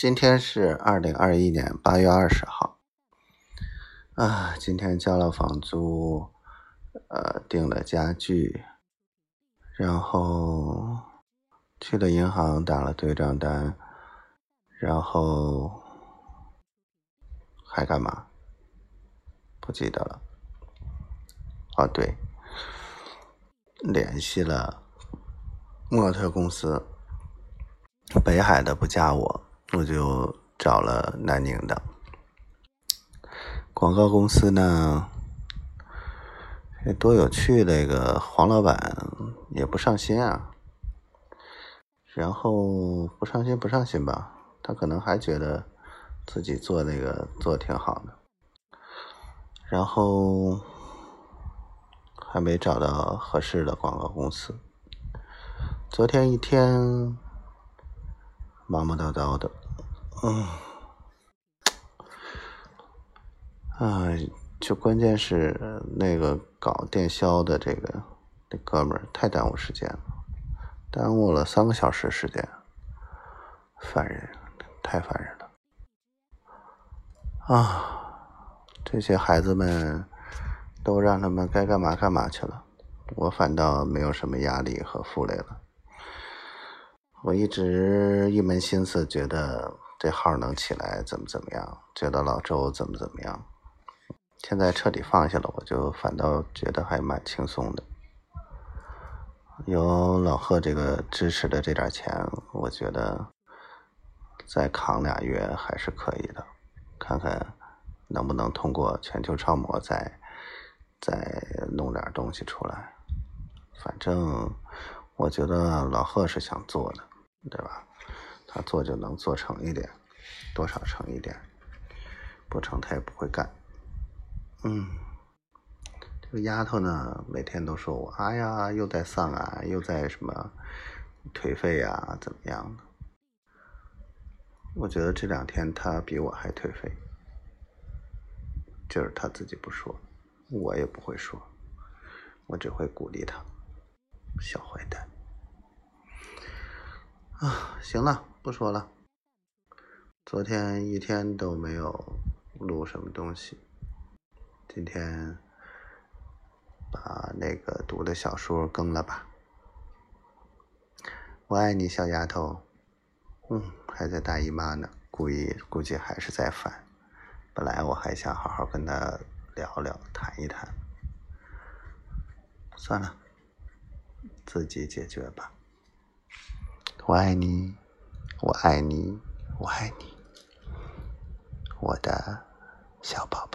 今天是二零二一年八月二十号，啊，今天交了房租，呃，订了家具，然后去了银行打了对账单，然后还干嘛？不记得了。哦，对，联系了模特公司，北海的不加我。我就找了南宁的广告公司呢，多有趣！那个黄老板也不上心啊，然后不上心不上心吧，他可能还觉得自己做那个做挺好的，然后还没找到合适的广告公司。昨天一天忙忙叨叨的。嗯，啊，就关键是那个搞电销的这个那哥们儿太耽误时间了，耽误了三个小时时间，烦人，太烦人了。啊，这些孩子们都让他们该干嘛干嘛去了，我反倒没有什么压力和负累了。我一直一门心思觉得。这号能起来怎么怎么样？觉得老周怎么怎么样？现在彻底放下了，我就反倒觉得还蛮轻松的。有老贺这个支持的这点钱，我觉得再扛俩月还是可以的。看看能不能通过全球超模再再弄点东西出来。反正我觉得老贺是想做的，对吧？他做就能做成一点，多少成一点，不成他也不会干。嗯，这个丫头呢，每天都说我，哎呀，又在丧啊，又在什么颓废啊，怎么样的？我觉得这两天她比我还颓废，就是她自己不说，我也不会说，我只会鼓励她，小坏蛋。啊，行了。不说了，昨天一天都没有录什么东西，今天把那个读的小说更了吧。我爱你，小丫头。嗯，还在大姨妈呢，估计估计还是在烦。本来我还想好好跟她聊聊，谈一谈，算了，自己解决吧。我爱你。我爱你，我爱你，我的小宝。